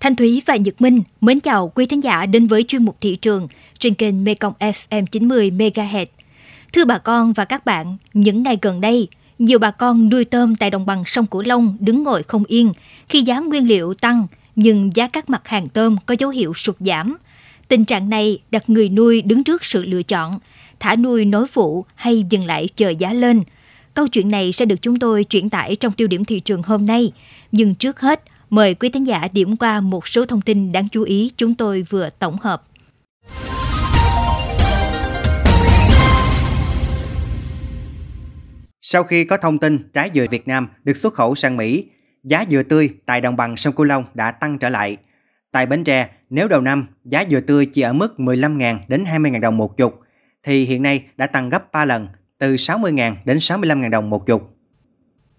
Thanh Thúy và Nhật Minh mến chào quý thính giả đến với chuyên mục thị trường trên kênh Mekong FM 90 MHz. Thưa bà con và các bạn, những ngày gần đây, nhiều bà con nuôi tôm tại đồng bằng sông Cửu Long đứng ngồi không yên khi giá nguyên liệu tăng nhưng giá các mặt hàng tôm có dấu hiệu sụt giảm. Tình trạng này đặt người nuôi đứng trước sự lựa chọn, thả nuôi nối vụ hay dừng lại chờ giá lên. Câu chuyện này sẽ được chúng tôi chuyển tải trong tiêu điểm thị trường hôm nay. Nhưng trước hết, mời quý thính giả điểm qua một số thông tin đáng chú ý chúng tôi vừa tổng hợp. Sau khi có thông tin trái dừa Việt Nam được xuất khẩu sang Mỹ, giá dừa tươi tại đồng bằng sông Cửu Long đã tăng trở lại. Tại Bến Tre, nếu đầu năm giá dừa tươi chỉ ở mức 15.000 đến 20.000 đồng một chục, thì hiện nay đã tăng gấp 3 lần, từ 60.000 đến 65.000 đồng một chục.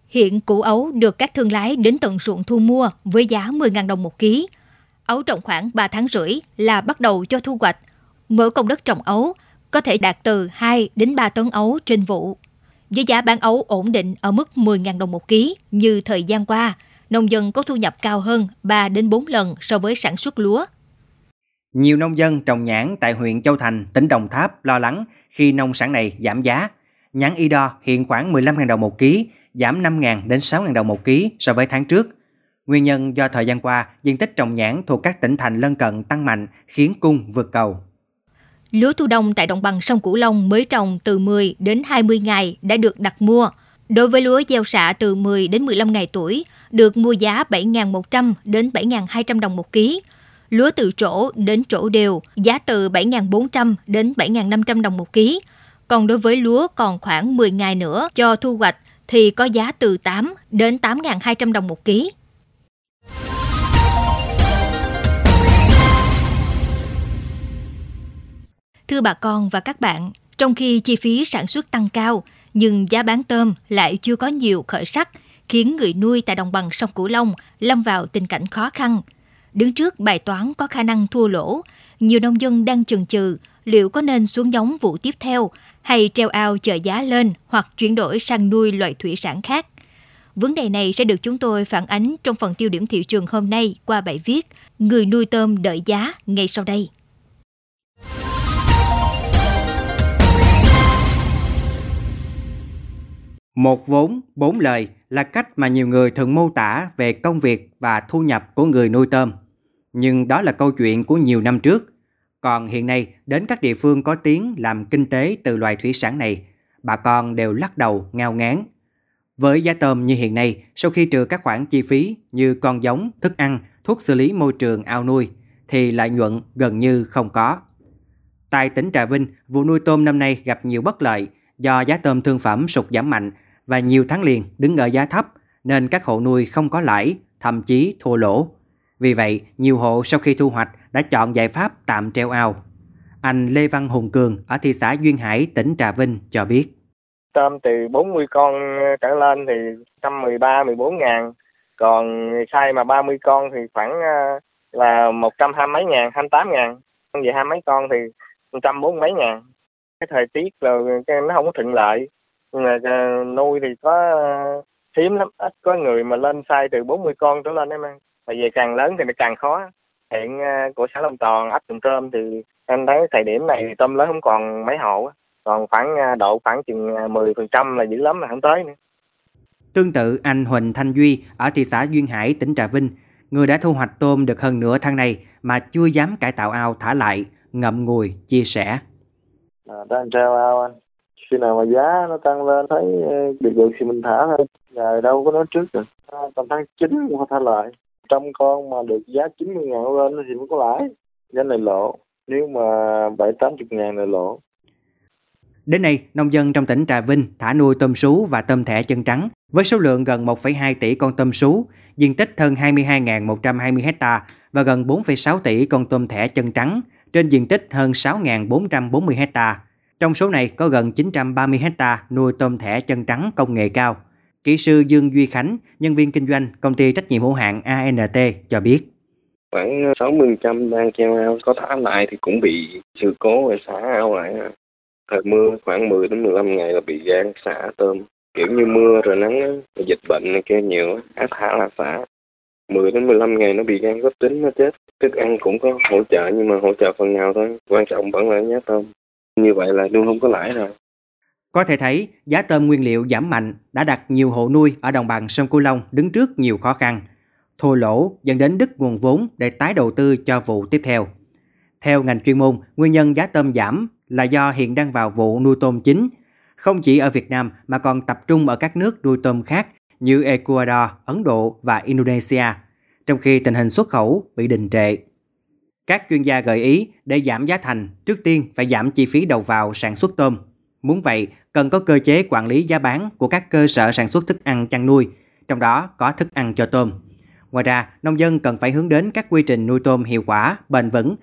Hiện củ ấu được các thương lái đến tận ruộng thu mua với giá 10.000 đồng một ký. Ấu trồng khoảng 3 tháng rưỡi là bắt đầu cho thu hoạch. Mỗi công đất trồng ấu có thể đạt từ 2 đến 3 tấn ấu trên vụ. Với giá bán ấu ổn định ở mức 10.000 đồng một ký như thời gian qua, nông dân có thu nhập cao hơn 3 đến 4 lần so với sản xuất lúa. Nhiều nông dân trồng nhãn tại huyện Châu Thành, tỉnh Đồng Tháp lo lắng khi nông sản này giảm giá. Nhãn y đo hiện khoảng 15.000 đồng một ký, giảm 5.000 đến 6.000 đồng một ký so với tháng trước. Nguyên nhân do thời gian qua, diện tích trồng nhãn thuộc các tỉnh thành lân cận tăng mạnh khiến cung vượt cầu. Lúa thu đông tại đồng bằng sông Cửu Long mới trồng từ 10 đến 20 ngày đã được đặt mua. Đối với lúa gieo xạ từ 10 đến 15 ngày tuổi, được mua giá 7.100 đến 7.200 đồng một ký. Lúa từ trổ đến trổ đều, giá từ 7.400 đến 7.500 đồng một ký. Còn đối với lúa còn khoảng 10 ngày nữa cho thu hoạch thì có giá từ 8 đến 8.200 đồng một ký. Thưa bà con và các bạn, trong khi chi phí sản xuất tăng cao, nhưng giá bán tôm lại chưa có nhiều khởi sắc, khiến người nuôi tại đồng bằng sông Cửu Long lâm vào tình cảnh khó khăn. Đứng trước bài toán có khả năng thua lỗ, nhiều nông dân đang chần chừ liệu có nên xuống giống vụ tiếp theo hay treo ao chờ giá lên hoặc chuyển đổi sang nuôi loại thủy sản khác. Vấn đề này sẽ được chúng tôi phản ánh trong phần tiêu điểm thị trường hôm nay qua bài viết Người nuôi tôm đợi giá ngay sau đây. Một vốn, bốn lời là cách mà nhiều người thường mô tả về công việc và thu nhập của người nuôi tôm. Nhưng đó là câu chuyện của nhiều năm trước. Còn hiện nay, đến các địa phương có tiếng làm kinh tế từ loài thủy sản này, bà con đều lắc đầu ngao ngán. Với giá tôm như hiện nay, sau khi trừ các khoản chi phí như con giống, thức ăn, thuốc xử lý môi trường ao nuôi, thì lợi nhuận gần như không có. Tại tỉnh Trà Vinh, vụ nuôi tôm năm nay gặp nhiều bất lợi do giá tôm thương phẩm sụt giảm mạnh và nhiều tháng liền đứng ở giá thấp nên các hộ nuôi không có lãi, thậm chí thua lỗ. Vì vậy, nhiều hộ sau khi thu hoạch đã chọn giải pháp tạm treo ao. Anh Lê Văn Hùng Cường ở thị xã Duyên Hải, tỉnh Trà Vinh cho biết. Tôm từ 40 con trở lên thì 113, 14 ngàn. Còn sai mà 30 con thì khoảng à, là 120 mấy ngàn, 28 ngàn. Về hai mấy con thì 140 mấy ngàn. Cái thời tiết rồi nó không có thuận lợi mà à, nuôi thì có à, hiếm lắm ít có người mà lên sai từ 40 con trở lên em ăn tại vì càng lớn thì nó càng khó. Hiện uh, của xã Long Toàn ấp trồng tôm thì anh thấy thời điểm này thì tôm lớn không còn mấy hộ còn khoảng uh, độ khoảng chừng 10 phần trăm là dữ lắm mà không tới nữa. Tương tự anh Huỳnh Thanh Duy ở thị xã Duyên Hải, tỉnh Trà Vinh, người đã thu hoạch tôm được hơn nửa tháng này mà chưa dám cải tạo ao thả lại, ngậm ngùi, chia sẻ. À, đang treo ao anh, khi nào mà giá nó tăng lên thấy ờ, được được thì mình thả thôi. Ngày đâu có nói trước được tầm tháng 9 cũng thả lại trăm con mà được giá 90 ngàn lên thì mới có lãi giá này lỗ nếu mà bảy tám chục ngàn là lỗ Đến nay, nông dân trong tỉnh Trà Vinh thả nuôi tôm sú và tôm thẻ chân trắng với số lượng gần 1,2 tỷ con tôm sú, diện tích hơn 22.120 ha và gần 4,6 tỷ con tôm thẻ chân trắng trên diện tích hơn 6.440 ha. Trong số này có gần 930 ha nuôi tôm thẻ chân trắng công nghệ cao. Kỹ sư Dương Duy Khánh, nhân viên kinh doanh công ty trách nhiệm hữu hạn ANT cho biết. Khoảng 60% đang treo ao có thả lại thì cũng bị sự cố rồi xả ao lại. Thời mưa khoảng 10 đến 15 ngày là bị gan xả tôm. Kiểu như mưa rồi nắng, dịch bệnh này kia nhiều, á thả là xả. 10 đến 15 ngày nó bị gan cấp tính nó chết. Thức ăn cũng có hỗ trợ nhưng mà hỗ trợ phần nào thôi. Quan trọng vẫn là nhá tôm. Như vậy là luôn không có lãi rồi. Có thể thấy, giá tôm nguyên liệu giảm mạnh đã đặt nhiều hộ nuôi ở đồng bằng sông Cửu Long đứng trước nhiều khó khăn. Thua lỗ dẫn đến đứt nguồn vốn để tái đầu tư cho vụ tiếp theo. Theo ngành chuyên môn, nguyên nhân giá tôm giảm là do hiện đang vào vụ nuôi tôm chính, không chỉ ở Việt Nam mà còn tập trung ở các nước nuôi tôm khác như Ecuador, Ấn Độ và Indonesia, trong khi tình hình xuất khẩu bị đình trệ. Các chuyên gia gợi ý để giảm giá thành, trước tiên phải giảm chi phí đầu vào sản xuất tôm. Muốn vậy, cần có cơ chế quản lý giá bán của các cơ sở sản xuất thức ăn chăn nuôi, trong đó có thức ăn cho tôm. Ngoài ra, nông dân cần phải hướng đến các quy trình nuôi tôm hiệu quả, bền vững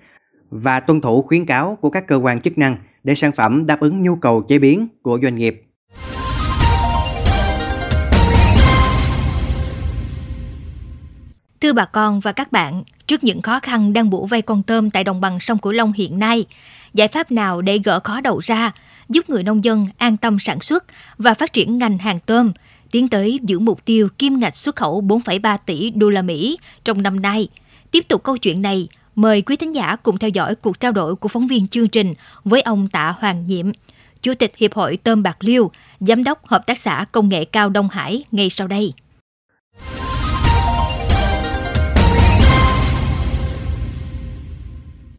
và tuân thủ khuyến cáo của các cơ quan chức năng để sản phẩm đáp ứng nhu cầu chế biến của doanh nghiệp. Thưa bà con và các bạn, trước những khó khăn đang bủa vây con tôm tại đồng bằng sông Cửu Long hiện nay, giải pháp nào để gỡ khó đầu ra, giúp người nông dân an tâm sản xuất và phát triển ngành hàng tôm, tiến tới giữ mục tiêu kim ngạch xuất khẩu 4,3 tỷ đô la Mỹ trong năm nay. Tiếp tục câu chuyện này, mời quý thính giả cùng theo dõi cuộc trao đổi của phóng viên chương trình với ông Tạ Hoàng Nhiệm, Chủ tịch Hiệp hội Tôm Bạc Liêu, Giám đốc Hợp tác xã Công nghệ cao Đông Hải ngay sau đây.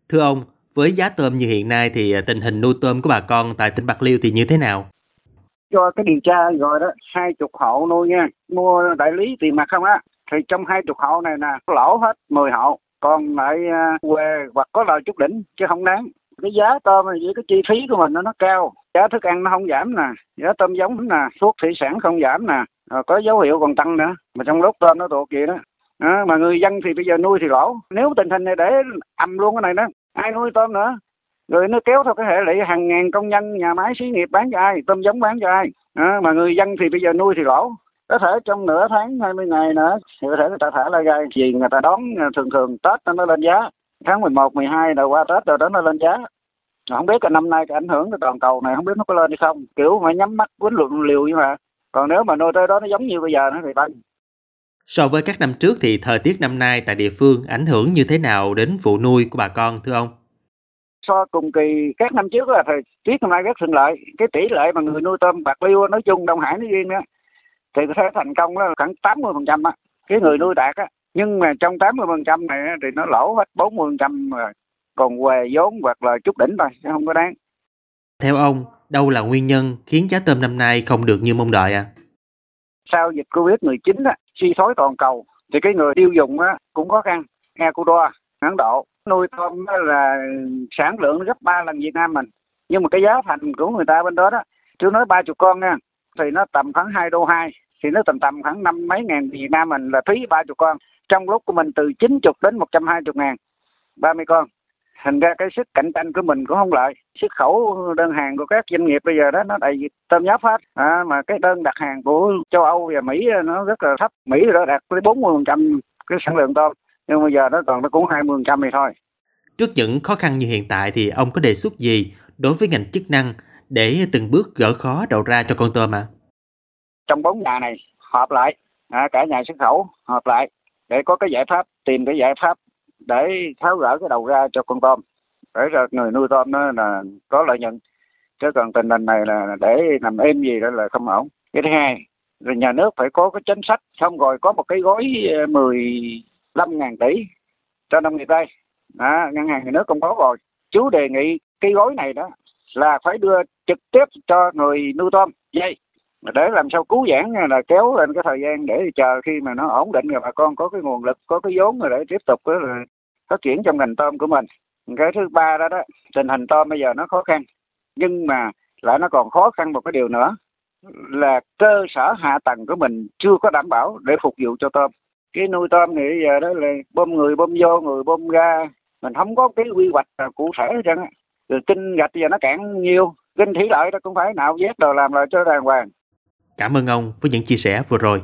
Thưa ông, với giá tôm như hiện nay thì à, tình hình nuôi tôm của bà con tại tỉnh Bạc Liêu thì như thế nào? cho cái điều tra rồi đó hai chục hộ nuôi nha. Mua đại lý tiền mặt không á thì trong hai chục hộ này nè lỗ hết 10 hộ. Còn lại à, quê hoặc có lời chút đỉnh chứ không đáng. Cái giá tôm với cái chi phí của mình nó nó cao. Giá thức ăn nó không giảm nè. Giá tôm giống nè thuốc thủy sản không giảm nè. Rồi có dấu hiệu còn tăng nữa. Mà trong lúc tôm nó tụt vậy đó à, mà người dân thì bây giờ nuôi thì lỗ. Nếu tình hình này để ầm luôn cái này đó ai nuôi tôm nữa? Rồi nó kéo theo cái hệ lụy hàng ngàn công nhân nhà máy xí nghiệp bán cho ai tôm giống bán cho ai. À, mà người dân thì bây giờ nuôi thì lỗ. Có thể trong nửa tháng 20 ngày nữa thì có thể người ta thả lại gai. Vì người ta đón à, thường thường tết nó lên giá. Tháng 11, 12 rồi qua tết rồi đó nó lên giá. Không biết là năm nay cái ảnh hưởng của toàn cầu này không biết nó có lên hay không. Kiểu mà nhắm mắt quýnh luận liều như mà. Còn nếu mà nuôi tới đó nó giống như bây giờ nó thì tăng So với các năm trước thì thời tiết năm nay tại địa phương ảnh hưởng như thế nào đến vụ nuôi của bà con thưa ông? so cùng kỳ các năm trước là thời tiết năm nay rất thuận lợi. Cái tỷ lệ mà người nuôi tôm bạc liêu nói chung đông hải nói riêng đó thì có thể thành công là khoảng tám mươi phần trăm á cái người nuôi đạt á. Nhưng mà trong tám mươi phần trăm này thì nó lỗ hết bốn mươi phần trăm rồi còn về vốn hoặc là chút đỉnh thôi không có đáng. Theo ông đâu là nguyên nhân khiến giá tôm năm nay không được như mong đợi à sau dịch covid 19 á suy thoái toàn cầu, thì cái người tiêu dùng á, cũng khó khăn. Ecuador Ấn Độ, nuôi tôm là sản lượng gấp ba lần Việt Nam mình. Nhưng mà cái giá thành của người ta bên đó đó chưa nói ba chục con nha, thì nó tầm khoảng hai đô hai, thì nó tầm tầm khoảng năm mấy ngàn Việt Nam mình là phí ba chục con. Trong lúc của mình từ chín chục đến một trăm hai chục ngàn, ba mươi con thành ra cái sức cạnh tranh của mình cũng không lợi xuất khẩu đơn hàng của các doanh nghiệp bây giờ đó nó đầy tôm nháp hết à, mà cái đơn đặt hàng của châu Âu và Mỹ nó rất là thấp Mỹ đó đạt tới bốn mươi phần trăm cái sản lượng tôm nhưng bây giờ nó còn nó cũng hai mươi phần trăm thì thôi Trước những khó khăn như hiện tại thì ông có đề xuất gì đối với ngành chức năng để từng bước gỡ khó đầu ra cho con tôm ạ? À? Trong bốn nhà này họp lại, à, cả nhà xuất khẩu họp lại để có cái giải pháp, tìm cái giải pháp để tháo gỡ cái đầu ra cho con tôm. Để cho người nuôi tôm nó là có lợi nhuận. Chứ còn tình hình này là để nằm êm gì đó là không ổn. Cái thứ hai, rồi nhà nước phải có cái chính sách xong rồi có một cái gói ờ, 15 ngàn tỷ cho nông nghiệp đây à, ngân hàng nhà nước công bố rồi chú đề nghị cái gói này đó là phải đưa trực tiếp cho người nuôi tôm dây để làm sao cứu giãn là kéo lên cái thời gian để chờ khi mà nó ổn định rồi bà con có cái nguồn lực có cái vốn rồi để tiếp tục phát triển trong ngành tôm của mình. Cái thứ ba đó đó, tình hình tôm bây giờ nó khó khăn, nhưng mà lại nó còn khó khăn một cái điều nữa là cơ sở hạ tầng của mình chưa có đảm bảo để phục vụ cho tôm. Cái nuôi tôm thì bây giờ đó là bơm người, bơm vô người, bơm ra, mình không có cái quy hoạch cụ thể hết trơn rồi kinh gạch giờ nó cạn nhiều, kinh thủy lợi đó cũng phải nạo vét đồ làm lại cho đàng hoàng. Cảm ơn ông với những chia sẻ vừa rồi.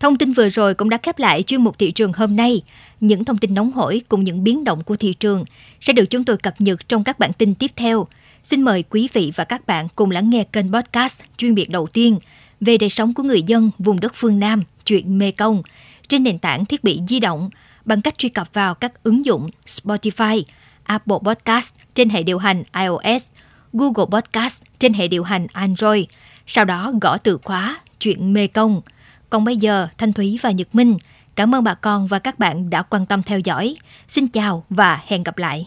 Thông tin vừa rồi cũng đã khép lại chuyên mục thị trường hôm nay. Những thông tin nóng hổi cùng những biến động của thị trường sẽ được chúng tôi cập nhật trong các bản tin tiếp theo. Xin mời quý vị và các bạn cùng lắng nghe kênh podcast chuyên biệt đầu tiên về đời sống của người dân vùng đất phương Nam, chuyện Mê Công, trên nền tảng thiết bị di động bằng cách truy cập vào các ứng dụng Spotify, Apple Podcast trên hệ điều hành iOS, Google Podcast trên hệ điều hành Android, sau đó gõ từ khóa chuyện Mê Công. Còn bây giờ, Thanh Thúy và Nhật Minh, cảm ơn bà con và các bạn đã quan tâm theo dõi. Xin chào và hẹn gặp lại.